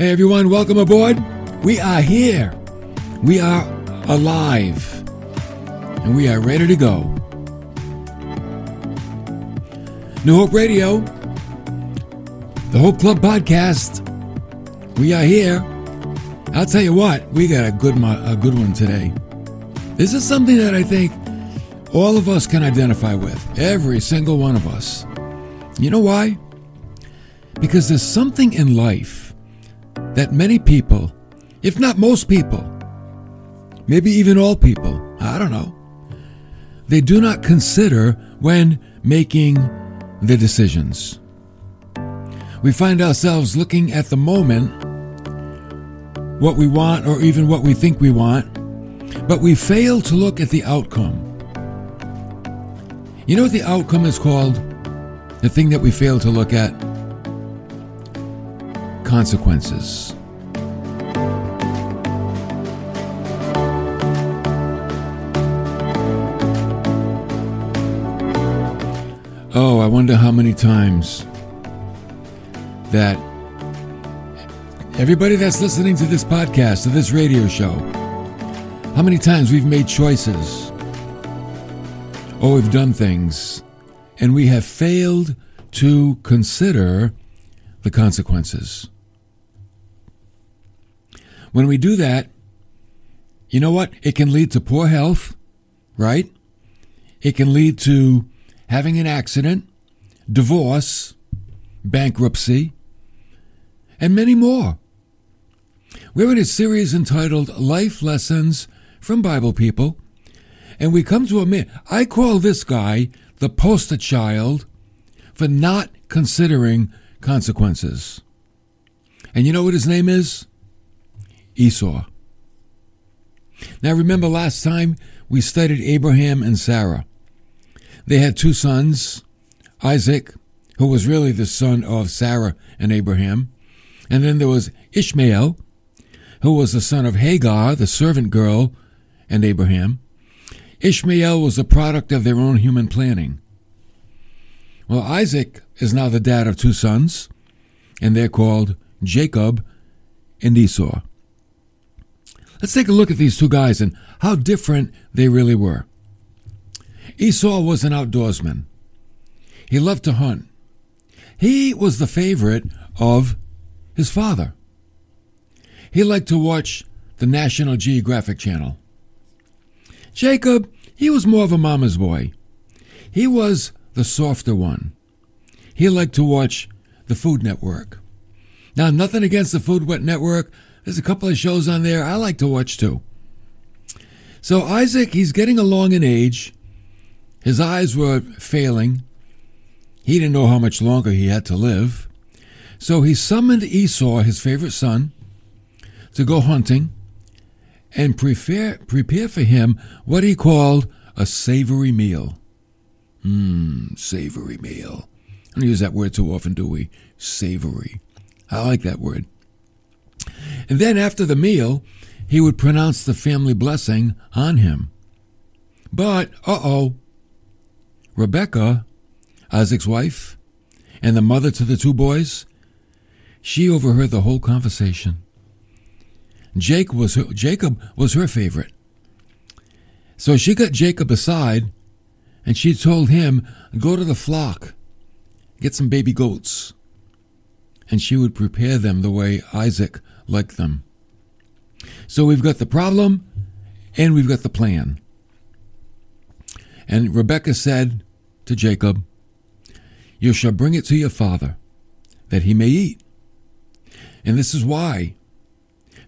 Hey everyone, welcome aboard. We are here. We are alive. And we are ready to go. New Hope Radio, the Hope Club podcast. We are here. I'll tell you what, we got a good a good one today. This is something that I think all of us can identify with. Every single one of us. You know why? Because there's something in life that many people, if not most people, maybe even all people, I don't know, they do not consider when making the decisions. We find ourselves looking at the moment, what we want or even what we think we want, but we fail to look at the outcome. You know what the outcome is called? The thing that we fail to look at? Consequences. Oh, I wonder how many times that everybody that's listening to this podcast, to this radio show, how many times we've made choices or we've done things and we have failed to consider the consequences. When we do that, you know what? It can lead to poor health, right? It can lead to having an accident, divorce, bankruptcy, and many more. We're in a series entitled Life Lessons from Bible People, and we come to a man. I call this guy the poster child for not considering consequences. And you know what his name is? Esau. Now remember last time we studied Abraham and Sarah. They had two sons, Isaac, who was really the son of Sarah and Abraham, and then there was Ishmael, who was the son of Hagar, the servant girl, and Abraham. Ishmael was a product of their own human planning. Well, Isaac is now the dad of two sons, and they're called Jacob and Esau. Let's take a look at these two guys and how different they really were. Esau was an outdoorsman. He loved to hunt. He was the favorite of his father. He liked to watch the National Geographic Channel. Jacob, he was more of a mama's boy. He was the softer one. He liked to watch the Food Network. Now, nothing against the Food Network. There's a couple of shows on there I like to watch too. So Isaac, he's getting along in age. His eyes were failing. He didn't know how much longer he had to live. So he summoned Esau, his favorite son, to go hunting and prepare, prepare for him what he called a savory meal. Mmm, savory meal. I don't use that word too often, do we? Savory. I like that word. And then after the meal, he would pronounce the family blessing on him. But, uh oh, Rebecca, Isaac's wife, and the mother to the two boys, she overheard the whole conversation. Jake was her, Jacob was her favorite. So she got Jacob aside and she told him, Go to the flock, get some baby goats. And she would prepare them the way Isaac liked them. So we've got the problem and we've got the plan. And Rebekah said to Jacob, You shall bring it to your father, that he may eat. And this is why,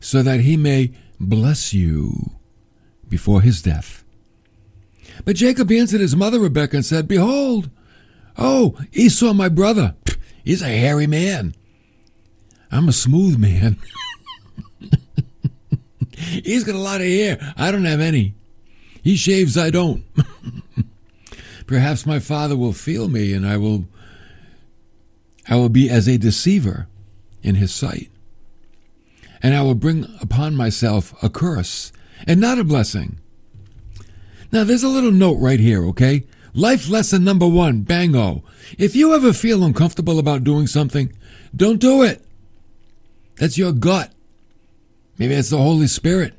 so that he may bless you before his death. But Jacob answered his mother Rebekah and said, Behold, oh, Esau my brother, he's a hairy man. I'm a smooth man. he's got a lot of hair. I don't have any. He shaves, I don't. Perhaps my father will feel me and I will I will be as a deceiver in his sight. And I will bring upon myself a curse and not a blessing. Now, there's a little note right here, okay? Life lesson number one, bango. If you ever feel uncomfortable about doing something, don't do it. That's your gut. Maybe it's the Holy Spirit.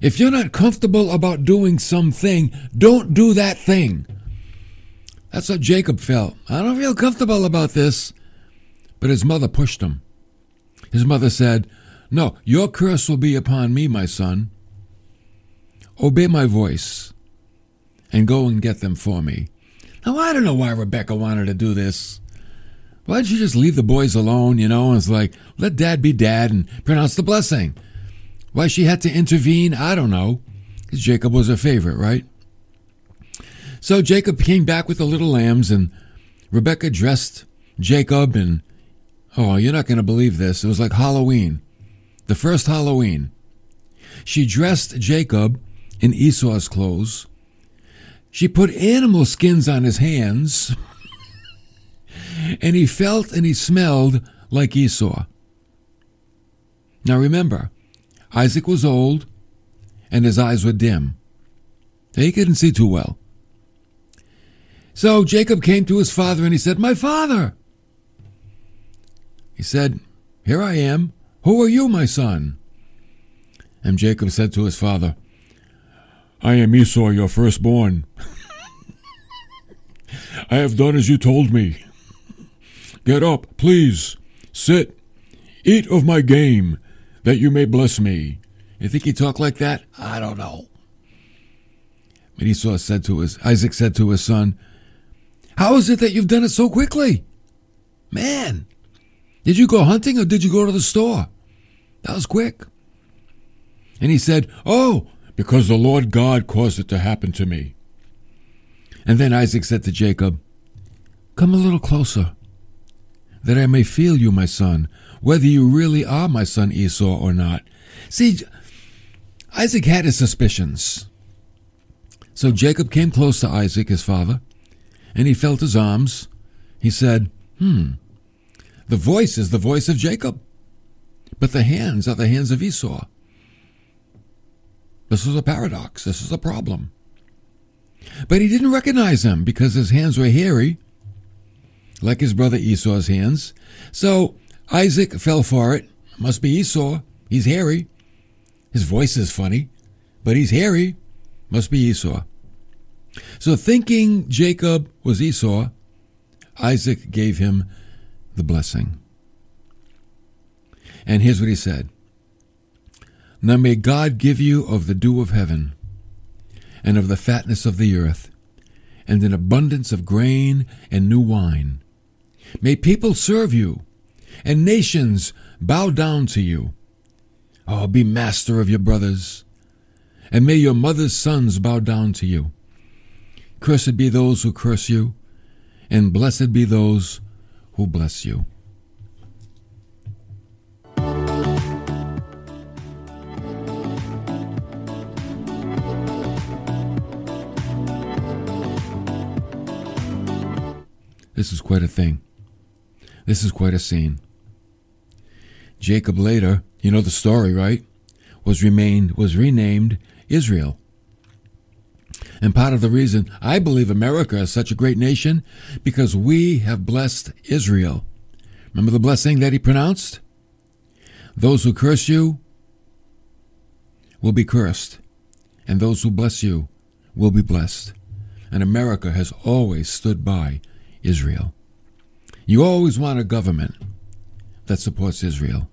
If you're not comfortable about doing something, don't do that thing. That's what Jacob felt. I don't feel comfortable about this. But his mother pushed him. His mother said, No, your curse will be upon me, my son. Obey my voice and go and get them for me. Now, I don't know why Rebecca wanted to do this. Why don't you just leave the boys alone, you know? And it's like, let dad be dad and pronounce the blessing. Why she had to intervene, I don't know. Because Jacob was her favorite, right? So Jacob came back with the little lambs, and Rebecca dressed Jacob, and oh, you're not going to believe this. It was like Halloween, the first Halloween. She dressed Jacob in Esau's clothes. She put animal skins on his hands, and he felt and he smelled like Esau. Now remember, Isaac was old, and his eyes were dim. He couldn't see too well. So Jacob came to his father and he said, My father! He said, Here I am. Who are you, my son? And Jacob said to his father, I am Esau, your firstborn. I have done as you told me. Get up, please. Sit. Eat of my game, that you may bless me. You think he talked like that? I don't know. But Esau said to his Isaac said to his son, How is it that you've done it so quickly? Man, did you go hunting or did you go to the store? That was quick. And he said, Oh, because the Lord God caused it to happen to me. And then Isaac said to Jacob, Come a little closer, that I may feel you, my son, whether you really are my son Esau or not. See, Isaac had his suspicions. So Jacob came close to Isaac, his father, and he felt his arms. He said, Hmm, the voice is the voice of Jacob, but the hands are the hands of Esau. This was a paradox. This is a problem. But he didn't recognize him because his hands were hairy, like his brother Esau's hands. So Isaac fell for it. Must be Esau. He's hairy. His voice is funny, but he's hairy. Must be Esau. So thinking Jacob was Esau, Isaac gave him the blessing. And here's what he said now may God give you of the dew of heaven, and of the fatness of the earth, and an abundance of grain and new wine. May people serve you, and nations bow down to you. Oh, be master of your brothers, and may your mother's sons bow down to you. Cursed be those who curse you, and blessed be those who bless you. This is quite a thing. This is quite a scene. Jacob later, you know the story, right? Was remained was renamed Israel. And part of the reason I believe America is such a great nation because we have blessed Israel. Remember the blessing that he pronounced? Those who curse you will be cursed, and those who bless you will be blessed. And America has always stood by Israel. You always want a government that supports Israel.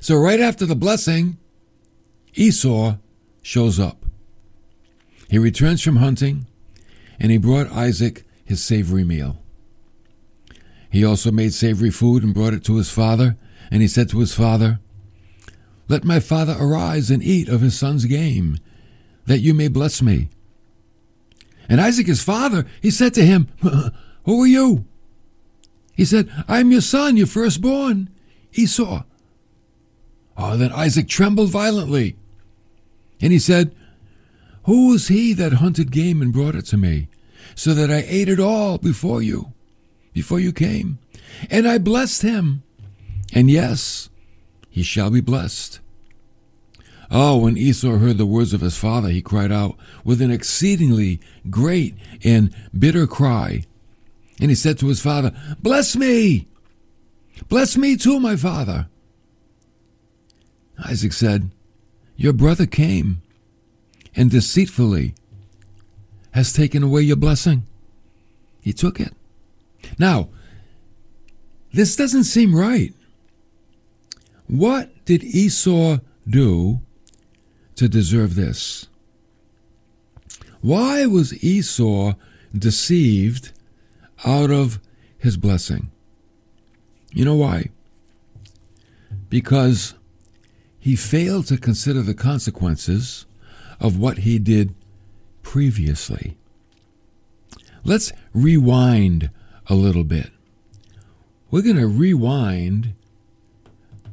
So, right after the blessing, Esau shows up. He returns from hunting and he brought Isaac his savory meal. He also made savory food and brought it to his father, and he said to his father, Let my father arise and eat of his son's game, that you may bless me. And Isaac, his father, he said to him, Who are you? He said, I am your son, your firstborn, Esau. Oh, then Isaac trembled violently. And he said, Who was he that hunted game and brought it to me, so that I ate it all before you, before you came? And I blessed him. And yes, he shall be blessed. Oh, when Esau heard the words of his father, he cried out with an exceedingly great and bitter cry. And he said to his father, Bless me. Bless me too, my father. Isaac said, Your brother came and deceitfully has taken away your blessing. He took it. Now, this doesn't seem right. What did Esau do to deserve this? Why was Esau deceived out of his blessing? You know why? Because he failed to consider the consequences of what he did previously. Let's rewind a little bit. We're going to rewind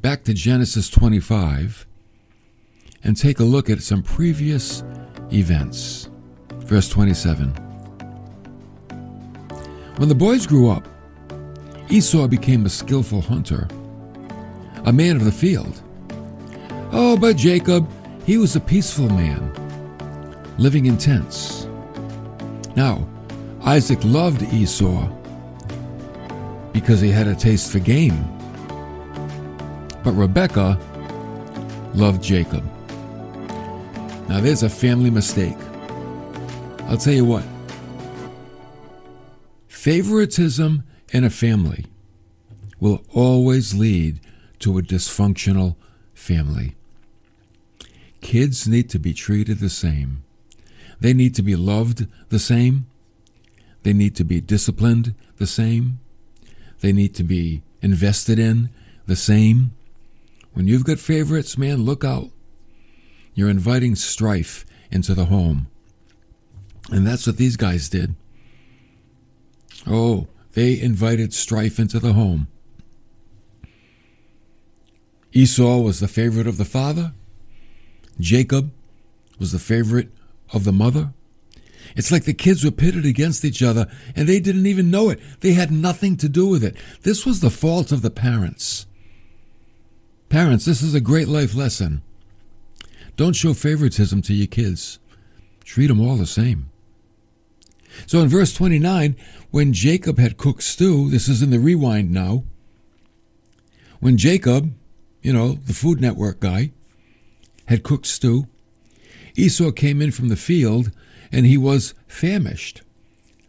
back to Genesis 25 and take a look at some previous events. Verse 27. When the boys grew up, Esau became a skillful hunter, a man of the field. Oh, but Jacob, he was a peaceful man, living in tents. Now, Isaac loved Esau because he had a taste for game. But Rebekah loved Jacob. Now, there's a family mistake. I'll tell you what favoritism in a family will always lead to a dysfunctional family. Kids need to be treated the same. They need to be loved the same. They need to be disciplined the same. They need to be invested in the same. When you've got favorites, man, look out. You're inviting strife into the home. And that's what these guys did. Oh, they invited strife into the home. Esau was the favorite of the father. Jacob was the favorite of the mother. It's like the kids were pitted against each other and they didn't even know it. They had nothing to do with it. This was the fault of the parents. Parents, this is a great life lesson. Don't show favoritism to your kids. Treat them all the same. So in verse 29, when Jacob had cooked stew, this is in the rewind now. When Jacob, you know, the Food Network guy, had cooked stew, Esau came in from the field and he was famished.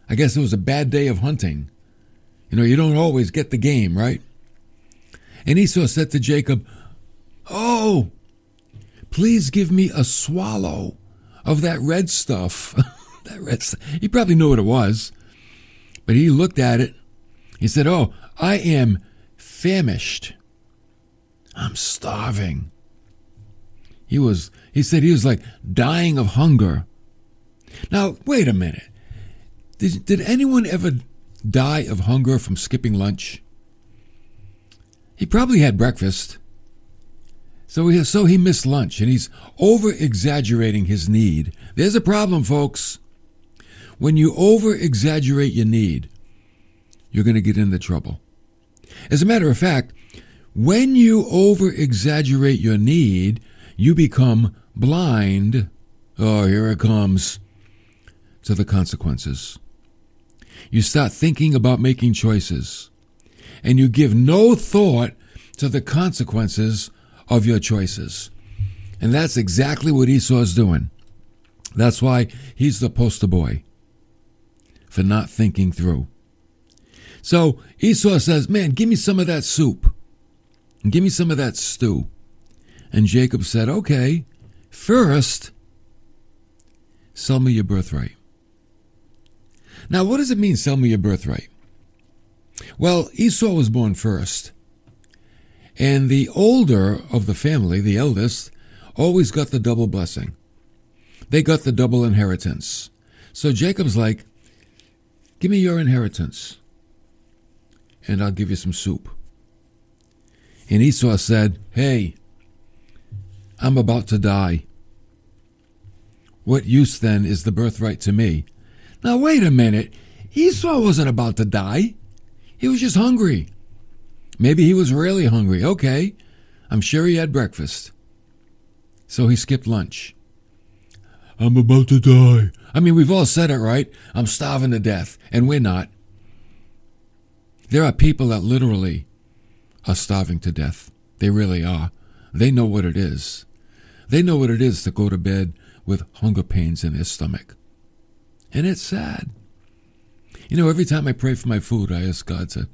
I guess it was a bad day of hunting. You know, you don't always get the game, right? And Esau said to Jacob, Oh, please give me a swallow of that red stuff. that red stuff. He probably knew what it was, but he looked at it. He said, Oh, I am famished. I'm starving. He was, he said he was like dying of hunger. Now, wait a minute. Did, did anyone ever die of hunger from skipping lunch? He probably had breakfast. So he, so he missed lunch and he's over exaggerating his need. There's a problem, folks. When you over exaggerate your need, you're going to get into trouble. As a matter of fact, when you over exaggerate your need, you become blind. Oh, here it comes to the consequences. You start thinking about making choices, and you give no thought to the consequences of your choices. And that's exactly what Esau's doing. That's why he's the poster boy for not thinking through. So Esau says, Man, give me some of that soup. Give me some of that stew. And Jacob said, Okay, first, sell me your birthright. Now, what does it mean, sell me your birthright? Well, Esau was born first. And the older of the family, the eldest, always got the double blessing. They got the double inheritance. So Jacob's like, Give me your inheritance, and I'll give you some soup. And Esau said, Hey, I'm about to die. What use then is the birthright to me? Now, wait a minute. Esau wasn't about to die. He was just hungry. Maybe he was really hungry. Okay. I'm sure he had breakfast. So he skipped lunch. I'm about to die. I mean, we've all said it, right? I'm starving to death. And we're not. There are people that literally are starving to death. They really are. They know what it is. They know what it is to go to bed with hunger pains in their stomach. And it's sad. You know, every time I pray for my food, I ask God to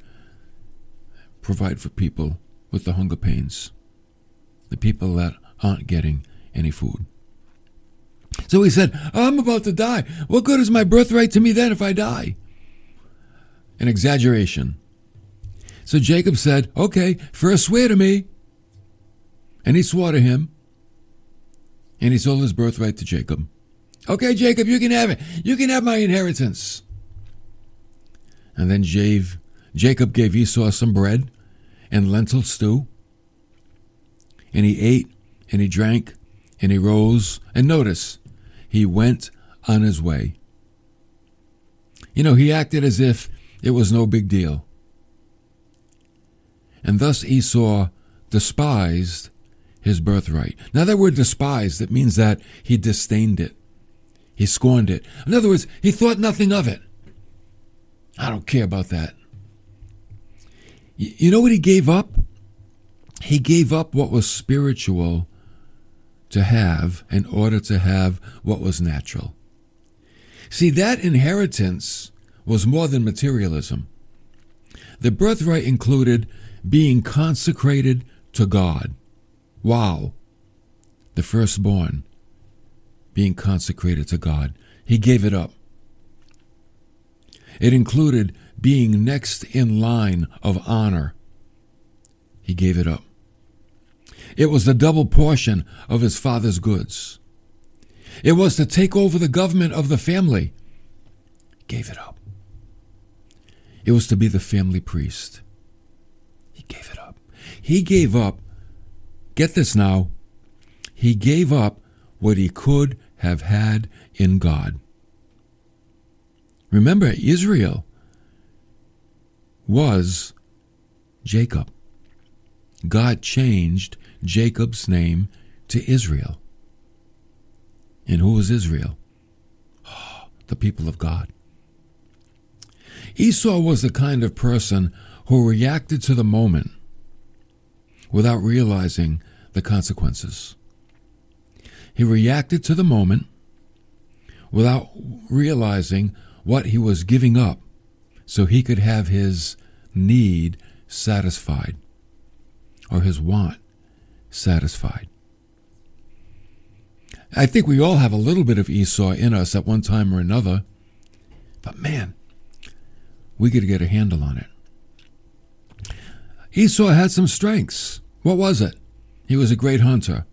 provide for people with the hunger pains, the people that aren't getting any food. So he said, I'm about to die. What good is my birthright to me then if I die? An exaggeration. So Jacob said, Okay, first swear to me. And he swore to him. And he sold his birthright to Jacob. Okay, Jacob, you can have it. You can have my inheritance. And then Jave, Jacob gave Esau some bread and lentil stew. And he ate and he drank and he rose. And notice, he went on his way. You know, he acted as if it was no big deal. And thus Esau despised his birthright. Now, that word despised, it means that he disdained it. He scorned it. In other words, he thought nothing of it. I don't care about that. You know what he gave up? He gave up what was spiritual to have in order to have what was natural. See, that inheritance was more than materialism. The birthright included being consecrated to God. Wow. The firstborn being consecrated to God. He gave it up. It included being next in line of honor. He gave it up. It was the double portion of his father's goods. It was to take over the government of the family. Gave it up. It was to be the family priest. He gave it up. He gave up, get this now, he gave up what he could have had in God. Remember, Israel was Jacob. God changed Jacob's name to Israel. And who was Israel? Oh, the people of God. Esau was the kind of person who reacted to the moment without realizing the consequences. He reacted to the moment without realizing what he was giving up so he could have his need satisfied or his want satisfied. I think we all have a little bit of Esau in us at one time or another, but man, we got to get a handle on it. Esau had some strengths. What was it? He was a great hunter.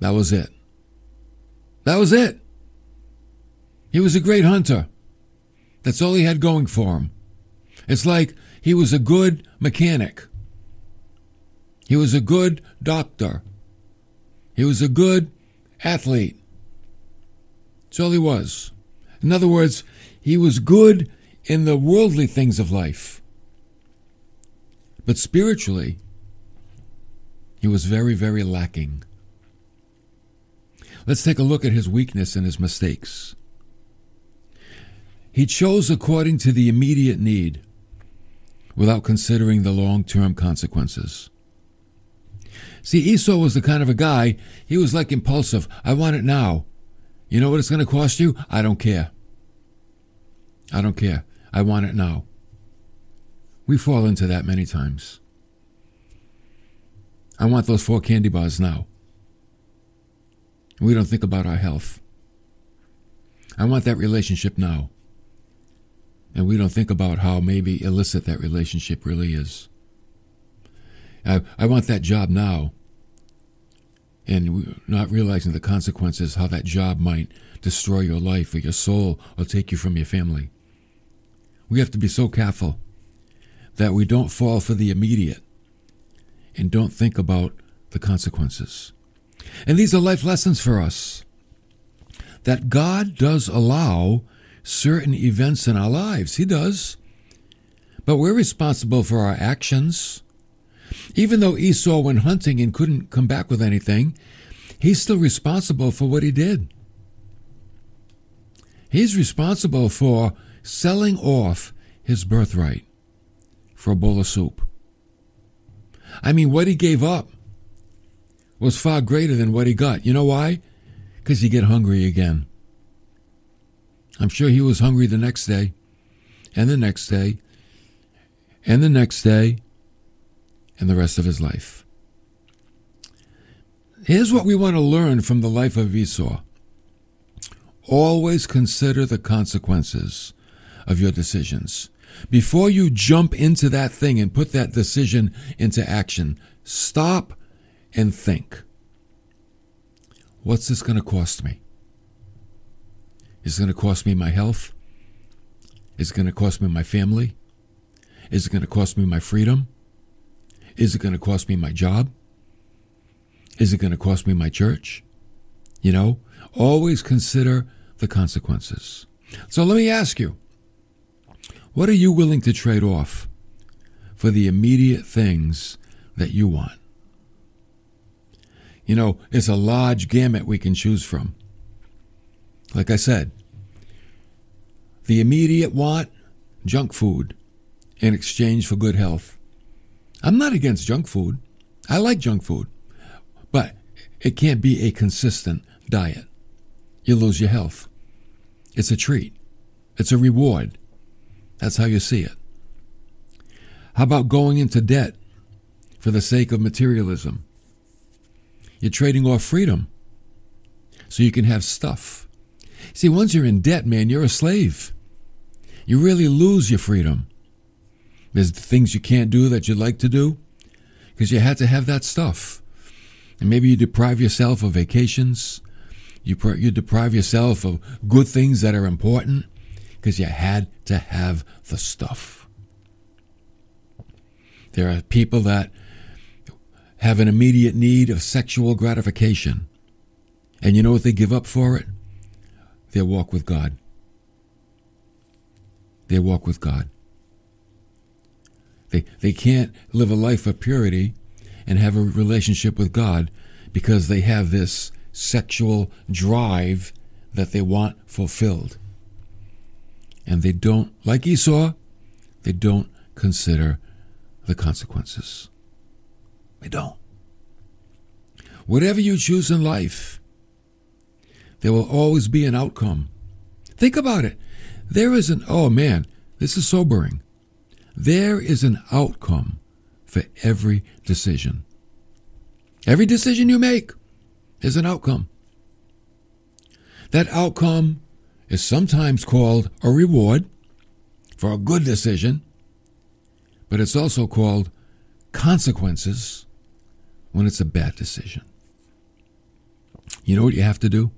That was it. That was it. He was a great hunter. That's all he had going for him. It's like he was a good mechanic. He was a good doctor. He was a good athlete. That's all he was. In other words, he was good in the worldly things of life. But spiritually, he was very, very lacking. Let's take a look at his weakness and his mistakes. He chose according to the immediate need without considering the long term consequences. See, Esau was the kind of a guy, he was like impulsive. I want it now. You know what it's going to cost you? I don't care. I don't care. I want it now. We fall into that many times. I want those four candy bars now. We don't think about our health. I want that relationship now. And we don't think about how maybe illicit that relationship really is. I, I want that job now. And not realizing the consequences, how that job might destroy your life or your soul or take you from your family. We have to be so careful that we don't fall for the immediate and don't think about the consequences. And these are life lessons for us that God does allow certain events in our lives. He does. But we're responsible for our actions. Even though Esau went hunting and couldn't come back with anything, he's still responsible for what he did. He's responsible for selling off his birthright for a bowl of soup. I mean, what he gave up was far greater than what he got. You know why? Because you get hungry again. I'm sure he was hungry the next day, and the next day, and the next day, and the rest of his life. Here's what we want to learn from the life of Esau always consider the consequences of your decisions. Before you jump into that thing and put that decision into action, stop and think. What's this going to cost me? Is it going to cost me my health? Is it going to cost me my family? Is it going to cost me my freedom? Is it going to cost me my job? Is it going to cost me my church? You know, always consider the consequences. So let me ask you what are you willing to trade off for the immediate things that you want? You know, it's a large gamut we can choose from. Like I said, the immediate want junk food in exchange for good health. I'm not against junk food. I like junk food. But it can't be a consistent diet. You lose your health. It's a treat. It's a reward. That's how you see it. How about going into debt for the sake of materialism? You're trading off freedom so you can have stuff. See, once you're in debt, man, you're a slave. You really lose your freedom. There's things you can't do that you'd like to do because you had to have that stuff. And maybe you deprive yourself of vacations. You, you deprive yourself of good things that are important because you had to have the stuff. There are people that have an immediate need of sexual gratification. And you know what they give up for it? Their walk with God. Their walk with God. They, they can't live a life of purity and have a relationship with God because they have this sexual drive that they want fulfilled and they don't, like Esau, they don't consider the consequences. They don't. Whatever you choose in life, there will always be an outcome. Think about it. There is an, oh man, this is sobering. There is an outcome for every decision. Every decision you make is an outcome. That outcome is sometimes called a reward for a good decision, but it's also called consequences when it's a bad decision. You know what you have to do?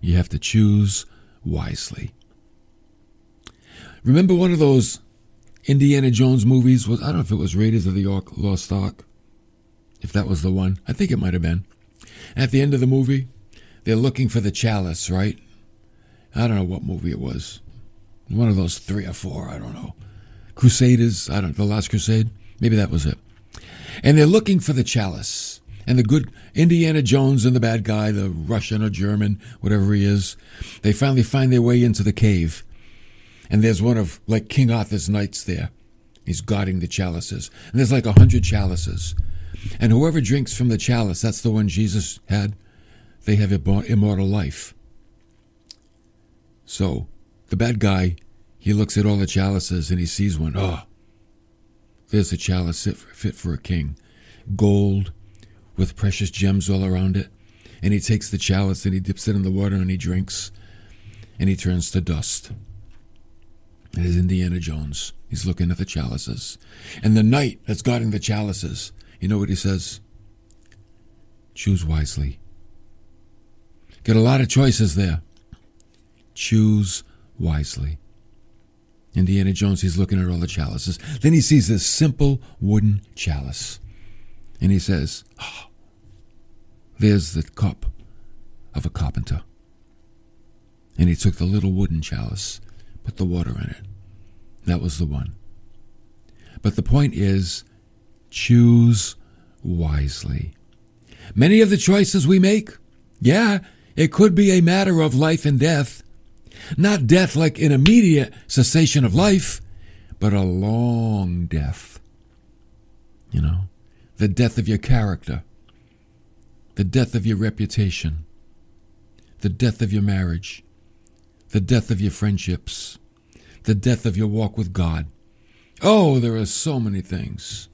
You have to choose wisely. Remember one of those Indiana Jones movies was I don't know if it was Raiders of the Lost Ark, if that was the one. I think it might have been. At the end of the movie, they're looking for the chalice, right? I don't know what movie it was. One of those three or four, I don't know. Crusaders, I don't know, The Last Crusade? Maybe that was it. And they're looking for the chalice. And the good Indiana Jones and the bad guy, the Russian or German, whatever he is, they finally find their way into the cave. And there's one of, like, King Arthur's knights there. He's guarding the chalices. And there's like a hundred chalices. And whoever drinks from the chalice, that's the one Jesus had, they have immortal life. So the bad guy, he looks at all the chalices and he sees one. Oh, there's a chalice fit for a king. Gold with precious gems all around it. And he takes the chalice and he dips it in the water and he drinks. And he turns to dust. It is Indiana Jones. He's looking at the chalices. And the knight that's guarding the chalices, you know what he says? Choose wisely. Get a lot of choices there. Choose wisely. Indiana Jones, he's looking at all the chalices. Then he sees this simple wooden chalice. And he says, oh, There's the cup of a carpenter. And he took the little wooden chalice, the water in it. That was the one. But the point is choose wisely. Many of the choices we make, yeah, it could be a matter of life and death, not death like an immediate cessation of life, but a long death. You know, the death of your character, the death of your reputation, the death of your marriage, the death of your friendships, the death of your walk with God. Oh, there are so many things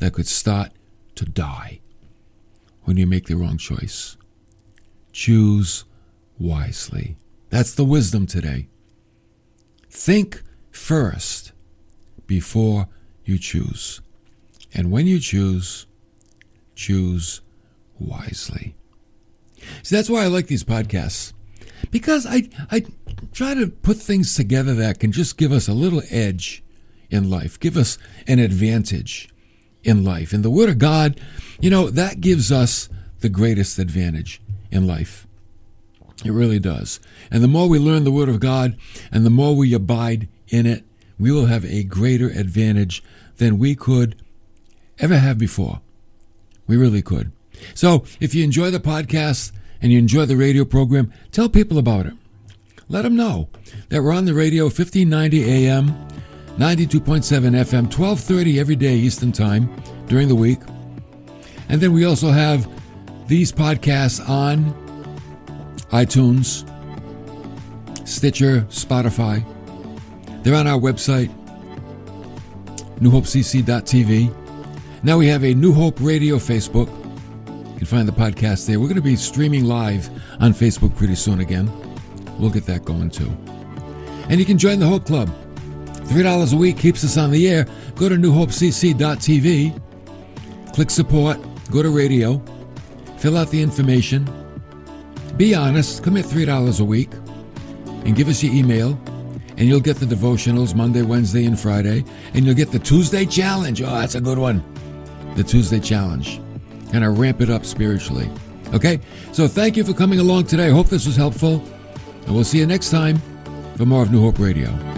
that could start to die when you make the wrong choice. Choose wisely. That's the wisdom today. Think first before you choose. And when you choose, choose wisely. See, that's why I like these podcasts. Because I, I try to put things together that can just give us a little edge in life, give us an advantage in life. And the Word of God, you know, that gives us the greatest advantage in life. It really does. And the more we learn the Word of God and the more we abide in it, we will have a greater advantage than we could ever have before. We really could. So if you enjoy the podcast and you enjoy the radio program, tell people about it. Let them know that we're on the radio 1590 AM, 92.7 FM, 1230 every day Eastern Time during the week. And then we also have these podcasts on iTunes, Stitcher, Spotify. They're on our website, newhopecc.tv. Now we have a New Hope Radio Facebook. You can find the podcast there. We're going to be streaming live on Facebook pretty soon again. We'll get that going too. And you can join the Hope Club. $3 a week keeps us on the air. Go to newhopecc.tv, click support, go to radio, fill out the information. Be honest, commit $3 a week, and give us your email and you'll get the devotionals Monday, Wednesday, and Friday, and you'll get the Tuesday challenge. Oh, that's a good one. The Tuesday challenge. And I ramp it up spiritually. Okay? So thank you for coming along today. I hope this was helpful. And we'll see you next time for more of New Hope Radio.